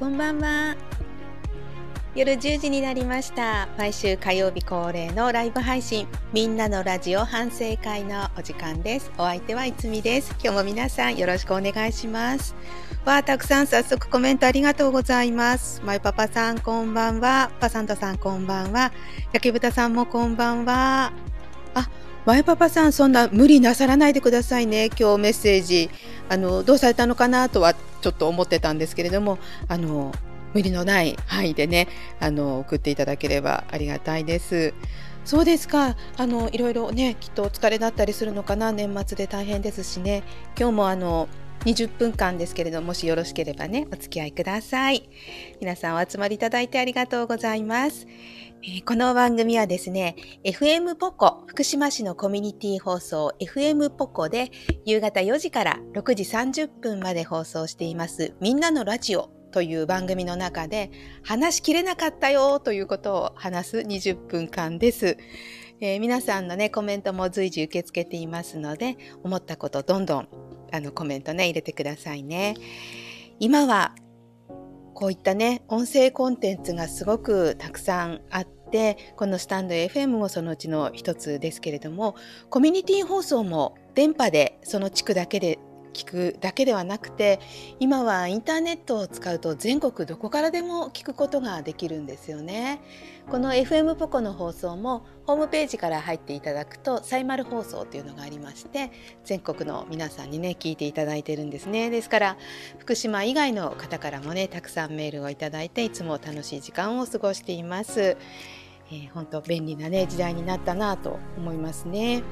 こんばんは。夜10時になりました。毎週火曜日恒例のライブ配信、みんなのラジオ反省会のお時間です。お相手はいつみです。今日も皆さんよろしくお願いします。わあ、たくさん早速コメントありがとうございます。まゆパパさんこんばんは。パサントさんこんばんは。焼き豚さんもこんばんは。あ、まゆパパさんそんな無理なさらないでくださいね。今日メッセージ。あの、どうされたのかなとはちょっと思ってたんですけれども、あの、無理のない範囲でね、あの、送っていただければありがたいです。そうですか。あの、いろいろね、きっとお疲れだったりするのかな。年末で大変ですしね。今日もあの、20分間ですけれども、しよろしければね、お付き合いください。皆さんお集まりいただいてありがとうございます。この番組はですね、FM ポコ、福島市のコミュニティ放送 FM ポコで夕方4時から6時30分まで放送しています、みんなのラジオという番組の中で話しきれなかったよということを話す20分間です。えー皆さんのね、コメントも随時受け付けていますので、思ったことどんどんあのコメントね、入れてくださいね。今はこういったね、音声コンテンツがすごくたくさんあって、このスタンド FM もそのうちの一つですけれども、コミュニティ放送も電波でその地区だけで聞くだけではなくて、今はインターネットを使うと全国どこからでも聞くことができるんですよね。この FM ポコの放送もホームページから入っていただくとサイマル放送というのがありまして全国の皆さんにね聞いていただいてるんですね。ですから福島以外の方からもねたくさんメールをいただいていつも楽しい時間を過ごしています、えー本当便利なね時代になったなと思いますね。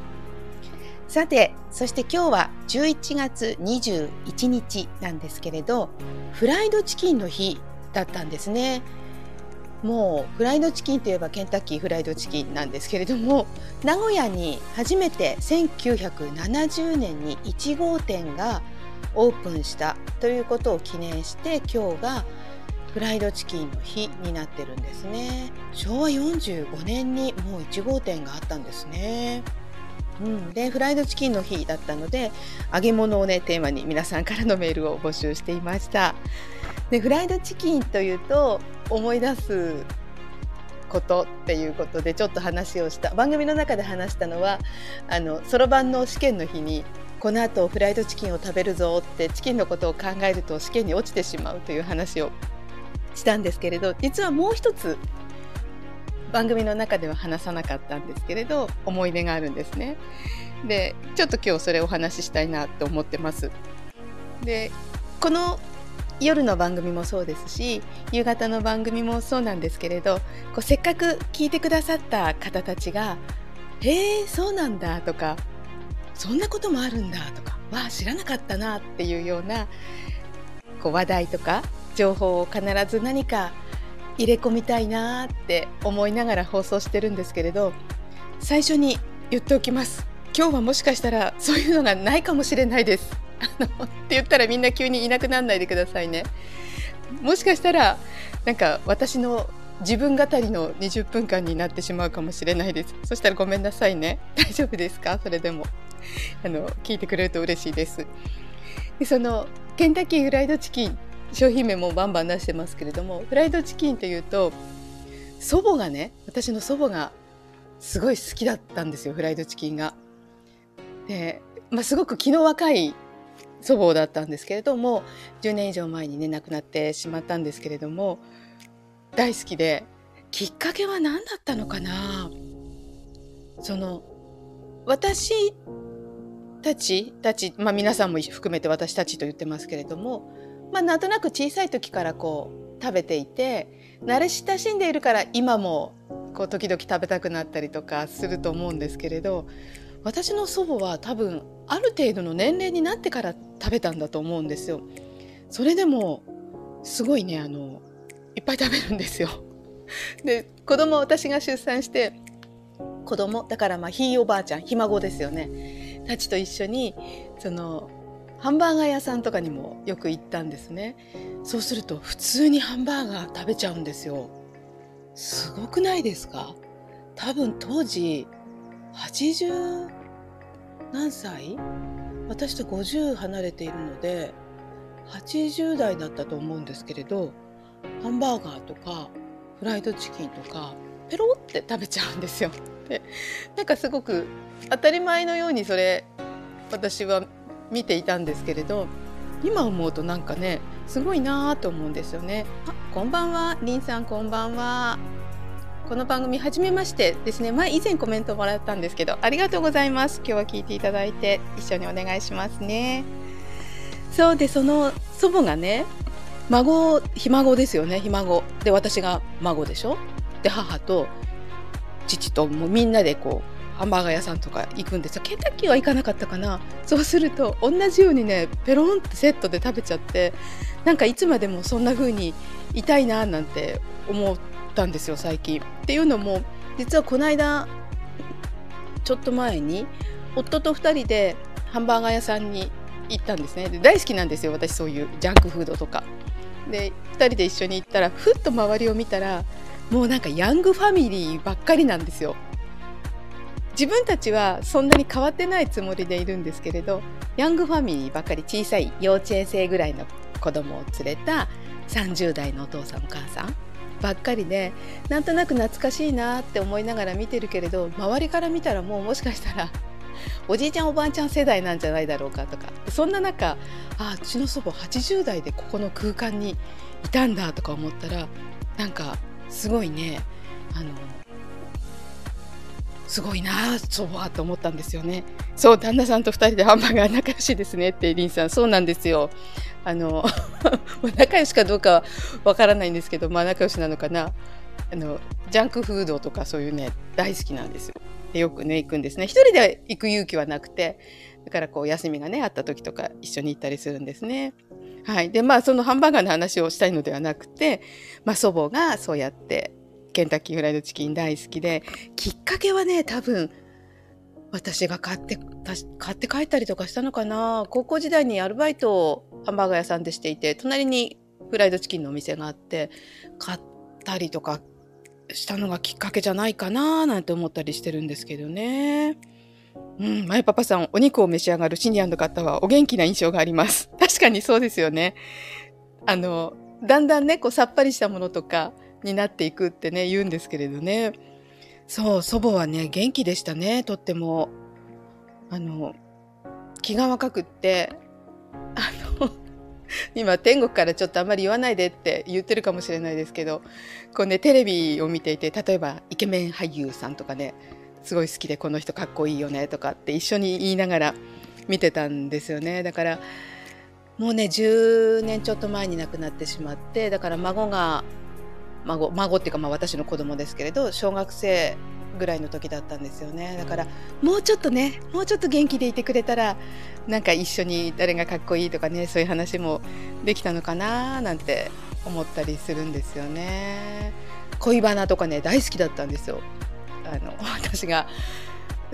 さてそして今日は11月21日なんですけれどフライドチキンの日だったんですね。もうフライドチキンといえばケンタッキーフライドチキンなんですけれども名古屋に初めて1970年に1号店がオープンしたということを記念して今日がフライドチキンの日になってるんですね。昭和45年にもう1号店があったんですね。うん、でフライドチキンの日だったので揚げ物をねテーマに皆さんからのメールを募集していました。でフライドチキンというと思い出すことっていうことでちょっと話をした。番組の中で話したのはそろばんの試験の日にこの後フライドチキンを食べるぞってチキンのことを考えると試験に落ちてしまうという話をしたんですけれど実はもう一つ番組の中では話さなかったんですけれど思い出があるんですね。でちょっと今日それをお話ししたいなと思ってます。でこの夜の番組もそうですし夕方の番組もそうなんですけれどこうせっかく聞いてくださった方たちが「へえそうなんだ」とか「そんなこともあるんだ」とか「わあ知らなかったな」っていうようなこう話題とか情報を必ず何か入れ込みたいなって思いながら放送してるんですけれど最初に言っておきます。今日はもしかしたらそういうのがないかもしれないです。あのって言ったらみんな急にいなくならないでくださいね。もしかしたらなんか私の自分語りの20分間になってしまうかもしれないです。そしたらごめんなさいね。大丈夫ですか？それでも。あの聞いてくれると嬉しいです。でそのケンタッキーフライドチキン商品名もバンバン出してますけれどもフライドチキンというと祖母がね私の祖母がすごい好きだったんですよフライドチキンが。で、まあ、すごく気の若い祖母だったんですけれども10年以上前にね亡くなってしまったんですけれども大好きできっかけは何だったのかな？その私たちたち、まあ、皆さんも含めて私たちと言ってますけれどもまあ、なんとなく小さい時からこう食べていて慣れ親しんでいるから今もこう時々食べたくなったりとかすると思うんですけれど私の祖母は多分ある程度の年齢になってから食べたんだと思うんですよ。それでもすごいねあのいっぱい食べるんですよ。で子供私が出産して子供だからまあひいおばあちゃんひ孫ですよねたちと一緒にそのハンバーガー屋さんとかにもよく行ったんですね。そうすると普通にハンバーガー食べちゃうんですよ。すごくないですか？多分当時80何歳？私と50離れているので80代だったと思うんですけれどハンバーガーとかフライドチキンとかペロって食べちゃうんですよ。でなんかすごく当たり前のようにそれ私は見ていたんですけれど今思うとなんかねすごいなと思うんですよね。あこんばんは。りんさんこんばんは。この番組初めましてですね前以前コメントもらったんですけどありがとうございます。今日は聞いていただいて一緒にお願いしますね。そうでその祖母がね孫ひ孫ですよね。ひ孫。で私が孫でしょ？で母と父ともうみんなでこうハンバーガー屋さんとか行くんですよケンタッキーは行かなかったかなそうすると同じようにねペロンってセットで食べちゃってなんかいつまでもそんな風にいたいななんて思ったんですよ最近。っていうのも実はこの間ちょっと前に夫と2人でハンバーガー屋さんに行ったんですねで大好きなんですよ私そういうジャンクフードとか。で2人で一緒に行ったらふっと周りを見たらもうなんかヤングファミリーばっかりなんですよ。自分たちはそんなに変わってないつもりでいるんですけれどヤングファミリーばかり小さい幼稚園生ぐらいの子供を連れた30代のお父さんお母さんばっかりでなんとなく懐かしいなって思いながら見てるけれど周りから見たらもうもしかしたらおじいちゃんおばあちゃん世代なんじゃないだろうかとかそんな中あうちの祖母80代でここの空間にいたんだとか思ったらなんかすごいねあのすごいな祖母はと思ったんですよね。そう旦那さんと2人でハンバーガー仲良しですねってリンさんそうなんですよ。あの 仲良しかどうかはわからないんですけど、まあ、仲良しなのかなあのジャンクフードとかそういうね大好きなんですよ。でよくね行くんですね。一人で行く勇気はなくてだからこう休みがねあった時とか一緒に行ったりするんですね。はい、でまあそのハンバーガーの話をしたいのではなくて、まあ、祖母がそうやってケンタッキーフライドチキン大好きできっかけはね多分私が買って買って帰ったりとかしたのかな高校時代にアルバイトをハンバーガー屋さんでしていて隣にフライドチキンのお店があって買ったりとかしたのがきっかけじゃないかななんて思ったりしてるんですけどね。うん、マイパパさん、お肉を召し上がるシニアの方はお元気な印象があります。確かにそうですよね。あの、だんだんね、こうさっぱりしたものとかになっていくってね、言うんですけれどね。そう、祖母はね、元気でしたね、とっても。あの、気が若くって、あの、今天国からちょっとあんまり言わないでって言ってるかもしれないですけど、こうね、テレビを見ていて、例えばイケメン俳優さんとかね、すごい好きでこの人かっこいいよねとかって一緒に言いながら見てたんですよね。だから、もうね、10年ちょっと前に亡くなってしまって、だから孫が孫孫っていうかまあ私の子供ですけれど小学生ぐらいの時だったんですよね。だからもうちょっとねもうちょっと元気でいてくれたらなんか一緒に誰がかっこいいとかねそういう話もできたのかななんて思ったりするんですよね。恋バナとかね大好きだったんですよ。あの 私が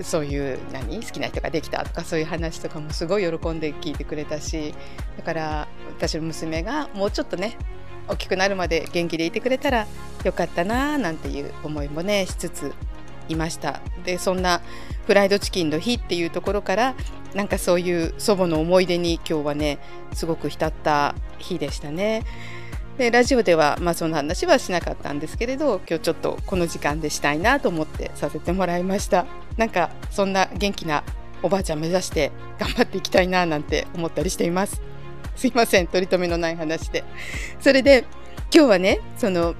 そういう何？好きな人ができたとかそういう話とかもすごい喜んで聞いてくれたしだから私の娘がもうちょっとね大きくなるまで元気でいてくれたらよかったななんていう思いもねしつついました。でそんなフライドチキンの日っていうところからなんかそういう祖母の思い出に今日はねすごく浸った日でしたね。でラジオでは、まあ、その話はしなかったんですけれど今日ちょっとこの時間でしたいなと思ってさせてもらいました。なんかそんな元気なおばあちゃん目指して頑張っていきたいななんて思ったりしています。すいません取り留めのない話で。それで今日はねその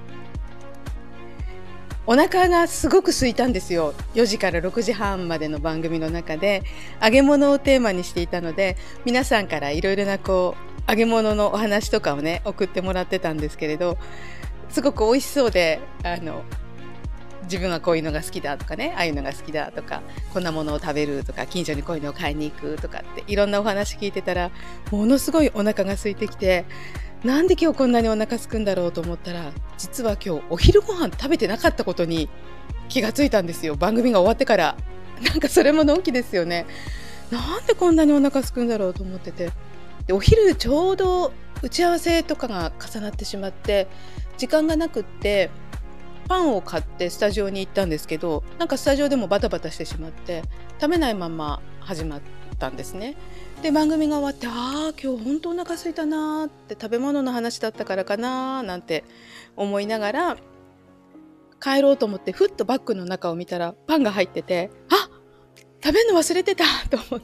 お腹がすごく空いたんですよ。4時から6時半までの番組の中で揚げ物をテーマにしていたので皆さんからいろいろなこう揚げ物のお話とかをね送ってもらってたんですけれどすごく美味しそうであの自分はこういうのが好きだとかねああいうのが好きだとかこんなものを食べるとか近所にこういうのを買いに行くとかっていろんなお話聞いてたらものすごいお腹が空いてきてなんで今日こんなにお腹すくんだろうと思ったら実は今日お昼ご飯食べてなかったことに気がついたんですよ。番組が終わってから。なんかそれものんきですよね。なんでこんなにお腹すくんだろうと思ってて。でお昼ちょうど打ち合わせとかが重なってしまって時間がなくってパンを買ってスタジオに行ったんですけどなんかスタジオでもバタバタしてしまって食べないまま始まったんですね。で番組が終わってああ今日本当お腹空いたなーって食べ物の話だったからかなーなんて思いながら帰ろうと思ってふっとバッグの中を見たらパンが入っててあ食べるの忘れてたと思っ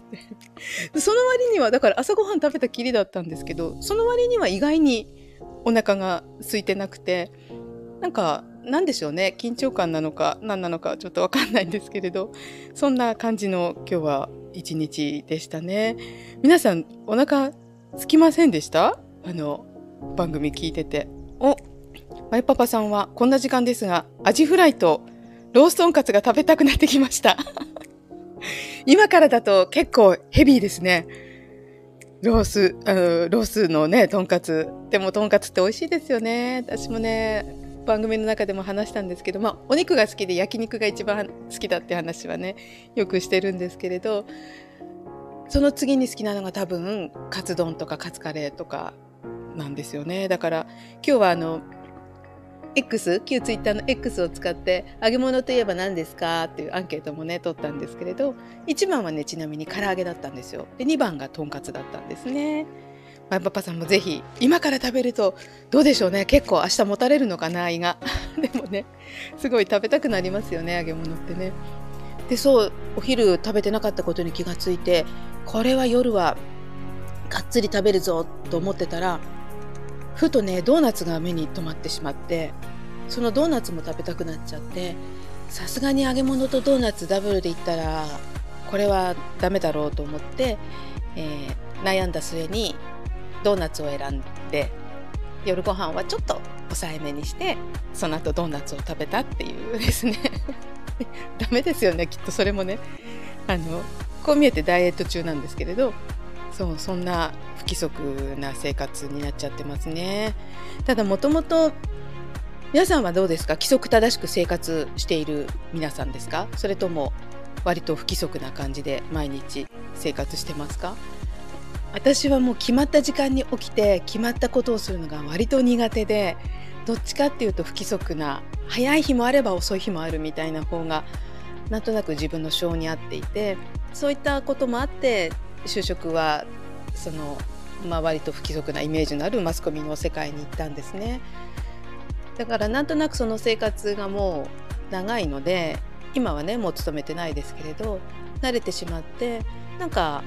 てその割にはだから朝ごはん食べたきりだったんですけどその割には意外にお腹が空いてなくてなんか何でしょうね。緊張感なのか何なのかちょっとわかんないんですけれど。そんな感じの今日は一日でしたね。皆さんお腹空きませんでした？あの番組聞いてて。おマイパパさんはこんな時間ですがアジフライとローストンカツが食べたくなってきました。今からだと結構ヘビーですね。ロース、あのロースのね、とんかつ。でもとんかつって美味しいですよね。私もね、番組の中でも話したんですけど、まあ、お肉が好きで焼肉が一番好きだって話はねよくしてるんですけれどその次に好きなのが多分カツ丼とかカツカレーとかなんですよねだから今日はあの X 旧ツイッターの X を使って揚げ物といえば何ですかっていうアンケートもね取ったんですけれど1番はねちなみに唐揚げだったんですよで2番がとんかつだったんですね。マイパパさんもぜひ今から食べるとどうでしょうね。結構明日持たれるのかな胃が。でもねすごい食べたくなりますよね揚げ物ってね。でそうお昼食べてなかったことに気がついてこれは夜はがっつり食べるぞと思ってたらふとねドーナツが目に留まってしまってそのドーナツも食べたくなっちゃってさすがに揚げ物とドーナツダブルでいったらこれはダメだろうと思って、えー、悩んだ末にドーナツを選んで夜ご飯はちょっと抑えめにしてその後ドーナツを食べたっていうですね。ダメですよねきっとそれもね。あのこう見えてダイエット中なんですけれどそうそんな不規則な生活になっちゃってますね。ただもともと皆さんはどうですか？規則正しく生活している皆さんですか？それとも割と不規則な感じで毎日生活してますか？私はもう決まった時間に起きて決まったことをするのが割と苦手でどっちかっていうと不規則な早い日もあれば遅い日もあるみたいな方がなんとなく自分の性に合っていてそういったこともあって就職はその、まあ、割と不規則なイメージのあるマスコミの世界に行ったんですね。だからなんとなくその生活がもう長いので今はねもう勤めてないですけれど慣れてしまってなんか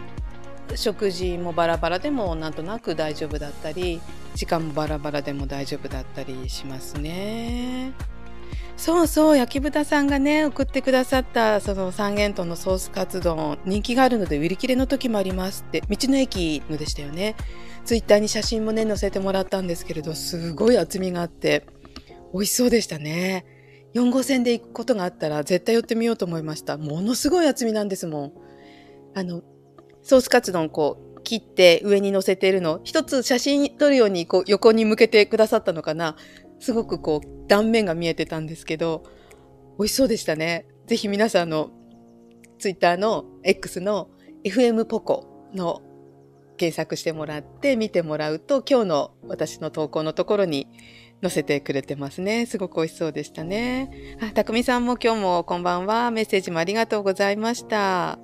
食事もバラバラでもなんとなく大丈夫だったり時間もバラバラでも大丈夫だったりしますね。そうそう焼き豚さんがね送ってくださったその三元豚のソースカツ丼人気があるので売り切れの時もありますって道の駅のでしたよね。ツイッターに写真もね載せてもらったんですけれどすごい厚みがあって美味しそうでしたね。4号線で行くことがあったら絶対寄ってみようと思いました。ものすごい厚みなんですもん。あのソースカツ丼こう切って上に乗せているの一つ写真撮るようにこう横に向けてくださったのかなすごくこう断面が見えてたんですけど美味しそうでしたねぜひ皆さんのツイッターの X の FM ポコの検索してもらって見てもらうと今日の私の投稿のところに載せてくれてますね。すごく美味しそうでしたね。あ、たくみさんも今日もこんばんは。メッセージもありがとうございました。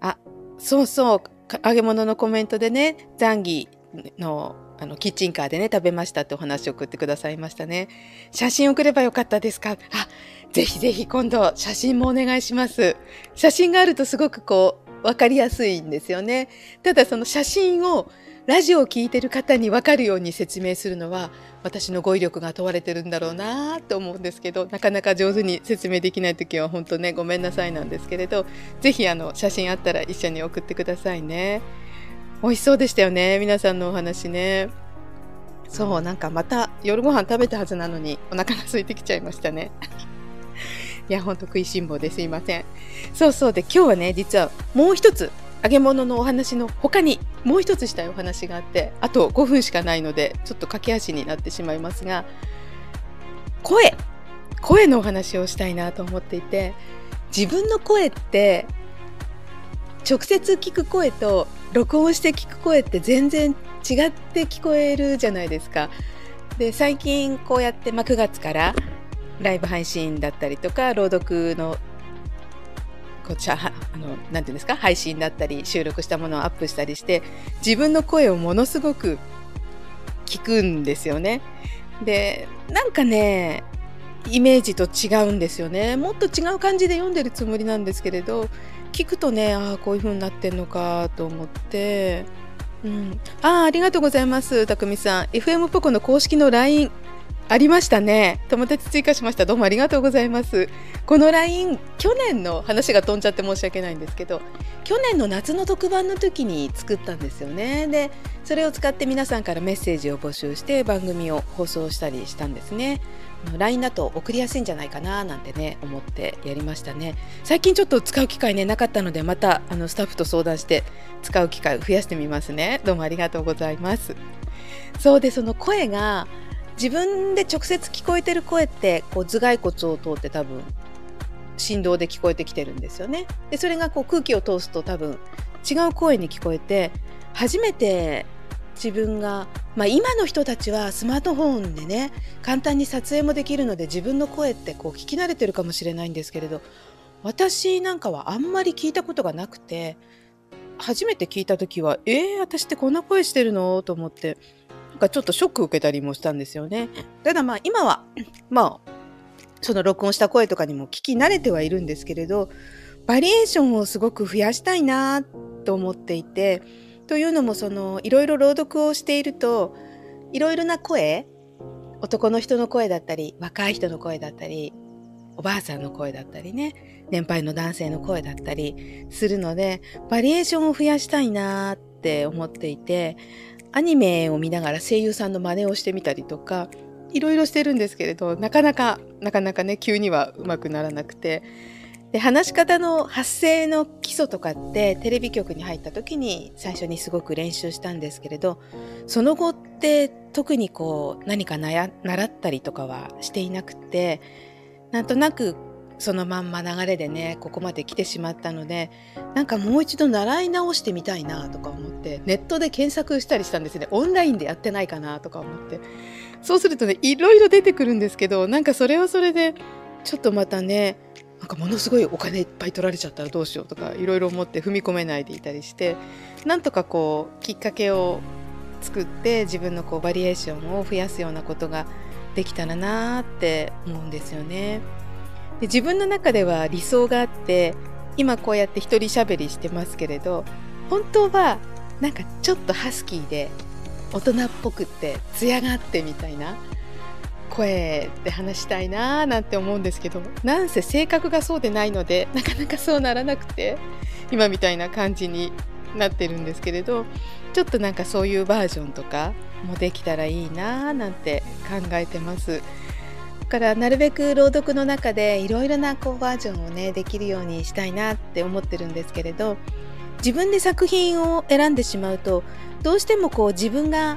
あ、そうそう、揚げ物のコメントでね、ザンギのあのキッチンカーでね、食べましたってお話を送ってくださいましたね。写真送ればよかったですか？あ、ぜひぜひ今度写真もお願いします。写真があるとすごくこう、分かりやすいんですよね。ただその写真をラジオを聴いてる方に分かるように説明するのは私の語彙力が問われてるんだろうなと思うんですけどなかなか上手に説明できない時は本当ねごめんなさいなんですけれど是非あの写真あったら一緒に送ってくださいね。美味しそうでしたよね皆さんのお話ね。そうなんかまた夜ご飯食べたはずなのにお腹が空いてきちゃいましたね。いやほんと食いしん坊ですいません。そうそうで今日はね実はもう一つ揚げ物のお話の他にもう一つしたいお話があってあと5分しかないのでちょっと駆け足になってしまいますが声声のお話をしたいなと思っていて自分の声って直接聞く声と録音して聞く声って全然違って聞こえるじゃないですか。で最近こうやって、まあ、9月からライブ配信だったりとか朗読のこちゃあのなんていうんですか？配信だったり収録したものをアップしたりして自分の声をものすごく聞くんですよね。でなんかねイメージと違うんですよね。もっと違う感じで読んでるつもりなんですけれど聞くとねああこういう風になってんのかと思って、うん、ああありがとうございますたくみさん。FM ポコの公式の LINE ありましたね。友達追加しました。どうもありがとうございます。この LINE、去年の話が飛んじゃって申し訳ないんですけど、去年の夏の特番の時に作ったんですよね。で、それを使って皆さんからメッセージを募集して番組を放送したりしたんですね。LINE だと送りやすいんじゃないかななんてね思ってやりましたね最近ちょっと使う機会ねなかったのでまたあのスタッフと相談して使う機会を増やしてみますねどうもありがとうございますそうでその声が自分で直接聞こえてる声ってこう頭蓋骨を通って多分振動で聞こえてきてるんですよね。でそれがこう空気を通すと多分違う声に聞こえて初めて自分が、まあ、今の人たちはスマートフォンでね簡単に撮影もできるので自分の声ってこう聞き慣れてるかもしれないんですけれど私なんかはあんまり聞いたことがなくて初めて聞いた時は「えー、私ってこんな声してるの?」と思ってかちょっとショック受けたりもしたんですよね。ただまあ今はまあその録音した声とかにも聞き慣れてはいるんですけれどバリエーションをすごく増やしたいなと思っていてというのもそのいろいろ朗読をしているといろいろな声男の人の声だったり若い人の声だったりおばあさんの声だったりね年配の男性の声だったりするのでバリエーションを増やしたいなって思っていてアニメを見ながら声優さんの真似をしてみたりとかいろいろしてるんですけれどなかなかなかなかね急にはうまくならなくて。で話し方の発声の基礎とかってテレビ局に入った時に最初にすごく練習したんですけれどその後って特にこう何か習ったりとかはしていなくてなんとなくそのまんま流れでねここまで来てしまったのでなんかもう一度習い直してみたいなとか思ってネットで検索したりしたんですねオンラインでやってないかなとか思ってそうするとねいろいろ出てくるんですけどなんかそれはそれでちょっとまたねなんかものすごいお金いっぱい取られちゃったらどうしようとかいろいろ思って踏み込めないでいたりしてなんとかこうきっかけを作って自分のこうバリエーションを増やすようなことができたらなって思うんですよね。で自分の中では理想があって今こうやって一人喋りしてますけれど本当はなんかちょっとハスキーで大人っぽくって艶があってみたいな声で話したいなーなんて思うんですけどなんせ性格がそうでないのでなかなかそうならなくて今みたいな感じになってるんですけれどちょっとなんかそういうバージョンとかもできたらいいなーなんて考えてます。からなるべく朗読の中でいろいろなこうバージョンをねできるようにしたいなって思ってるんですけれど自分で作品を選んでしまうとどうしてもこう自分が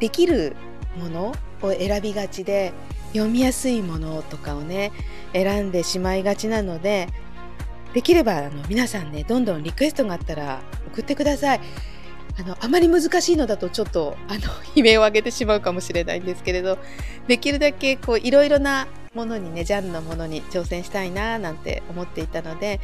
できるものを選びがちで読みやすいものとかをね選んでしまいがちなのでできればあの皆さんねどんどんリクエストがあったら送ってください。あのあまり難しいのだとちょっとあの 悲鳴を上げてしまうかもしれないんですけれどできるだけこういろいろなものにねジャンルのものに挑戦したいななんて思っていたので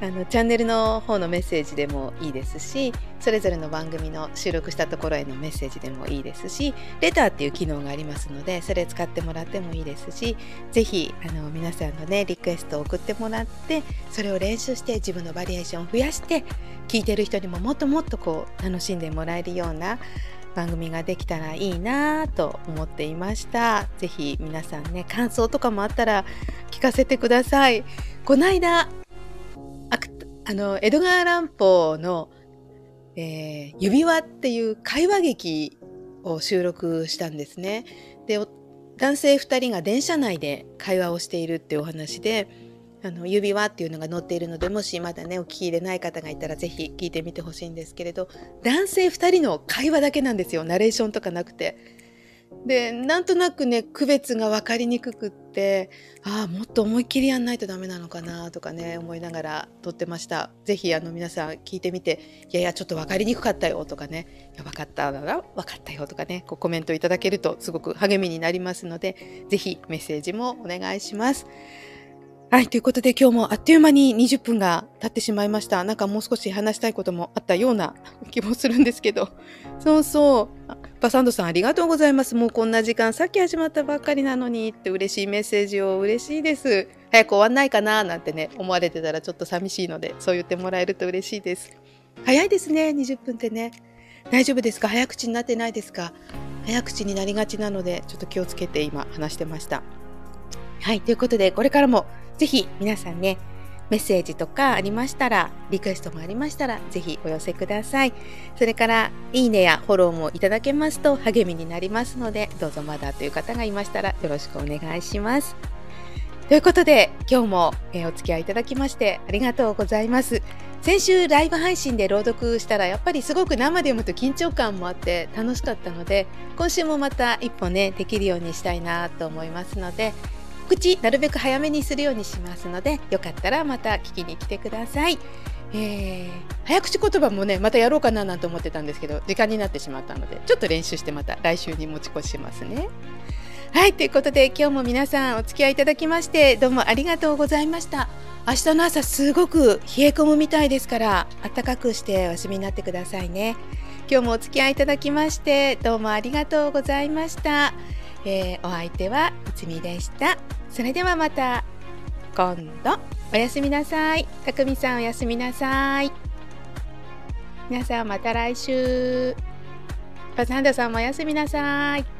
あのチャンネルの方のメッセージでもいいですしそれぞれの番組の収録したところへのメッセージでもいいですしレターっていう機能がありますのでそれ使ってもらってもいいですしぜひあの皆さんのねリクエストを送ってもらってそれを練習して自分のバリエーションを増やして聞いてる人にももっともっとこう楽しんでもらえるような番組ができたらいいなと思っていましたぜひ皆さんね感想とかもあったら聞かせてくださいこの間あの江戸川乱歩の、えー、指輪っていう会話劇を収録したんですね。で男性2人が電車内で会話をしているっていうお話であの指輪っていうのが載っているのでもしまだねお聞きでない方がいたら是非聞いてみてほしいんですけれど男性2人の会話だけなんですよ。ナレーションとかなくて。でなんとなくね区別が分かりにくくってああもっと思いっきりやんないとダメなのかなとかね思いながら撮ってました。是非皆さん聞いてみていやいやちょっと分かりにくかったよとかねいや分かったなら分かったよとかねこうコメントいただけるとすごく励みになりますので是非メッセージもお願いします。はい、ということで今日もあっという間に20分が経ってしまいました。なんかもう少し話したいこともあったような 気もするんですけど。そうそう。パサンドさんありがとうございます。もうこんな時間さっき始まったばっかりなのにって嬉しいメッセージを嬉しいです。早く終わんないかななんてね、思われてたらちょっと寂しいので、そう言ってもらえると嬉しいです。早いですね、20分ってね。大丈夫ですか？早口になってないですか？早口になりがちなので、ちょっと気をつけて今話してました。はい、ということで、これからもぜひ皆さんね、メッセージとかありましたら、リクエストもありましたら、ぜひお寄せください。それから、いいねやフォローもいただけますと励みになりますので、どうぞまだという方がいましたら、よろしくお願いします。ということで、今日も、お付き合いいただきましてありがとうございます。先週ライブ配信で朗読したらやっぱりすごく生で読むと緊張感もあって楽しかったので今週もまた一歩ねできるようにしたいなと思いますので口なるべく早めにするようにしますのでよかったらまた聞きに来てください。えー、早口言葉もねまたやろうかななんて思ってたんですけど時間になってしまったのでちょっと練習してまた来週に持ち越しますね。はいということで今日も皆さんお付き合いいただきましてどうもありがとうございました。明日の朝すごく冷え込むみたいですから暖かくしてお休みになってくださいね。今日もお付き合いいただきましてどうもありがとうございました。えー、お相手はいつみでした。それではまた今度おやすみなさい。たくみさんおやすみなさい。皆さんまた来週。パサンダさんもおやすみなさい。